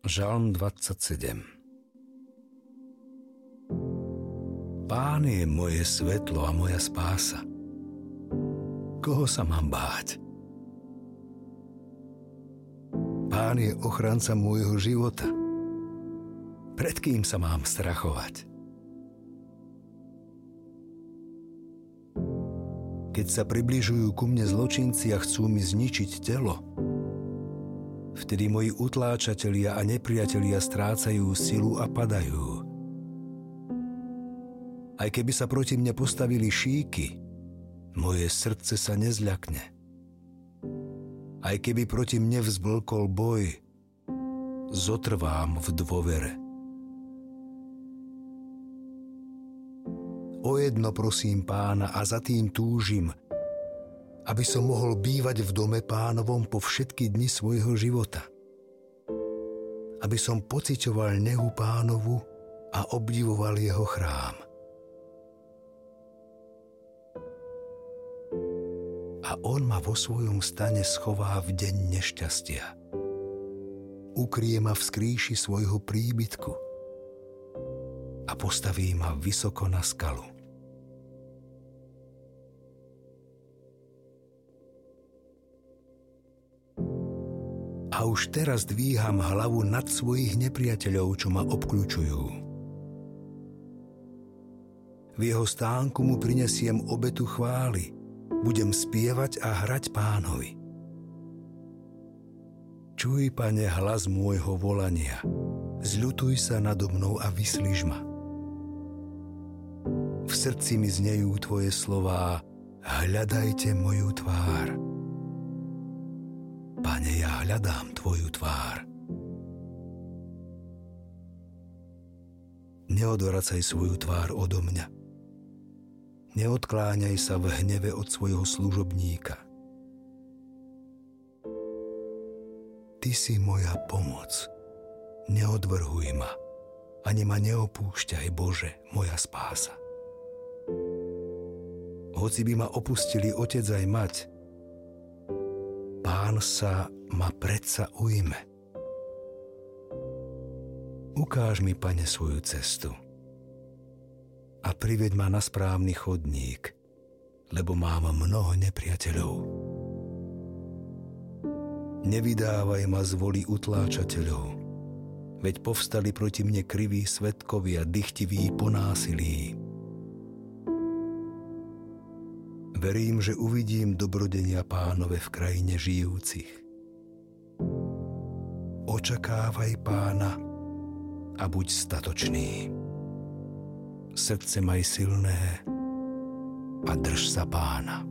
Žalm 27 Pán je moje svetlo a moja spása. Koho sa mám báť? Pán je ochranca môjho života. Pred kým sa mám strachovať? Keď sa približujú ku mne zločinci a chcú mi zničiť telo, Vtedy moji utláčatelia a nepriatelia strácajú silu a padajú. Aj keby sa proti mne postavili šíky, moje srdce sa nezľakne. Aj keby proti mne vzblkol boj, zotrvám v dôvere. O jedno prosím pána a za tým túžim – aby som mohol bývať v dome pánovom po všetky dni svojho života. Aby som pocitoval nehu pánovu a obdivoval jeho chrám. A on ma vo svojom stane schová v deň nešťastia. Ukrie ma v skrýši svojho príbytku a postaví ma vysoko na skalu. A už teraz dvíham hlavu nad svojich nepriateľov, čo ma obklúčujú. V jeho stánku mu prinesiem obetu chvály, budem spievať a hrať pánovi. Čuj, pane, hlas môjho volania, zľutuj sa nado mnou a vyslíž ma. V srdci mi znejú tvoje slová, hľadajte moju tvár. Pane, ja hľadám Tvoju tvár. Neodvracaj svoju tvár odo mňa. Neodkláňaj sa v hneve od svojho služobníka. Ty si moja pomoc. Neodvrhuj ma. Ani ma neopúšťaj, Bože, moja spása. Hoci by ma opustili otec aj mať, Pán sa ma predsa ujme. Ukáž mi, pane, svoju cestu a priveď ma na správny chodník, lebo mám mnoho nepriateľov. Nevydávaj ma z voli utláčateľov, veď povstali proti mne kriví svetkovia, dychtiví po násilí. Verím, že uvidím dobrodenia pánove v krajine žijúcich. Očakávaj pána a buď statočný. Srdce maj silné a drž sa pána.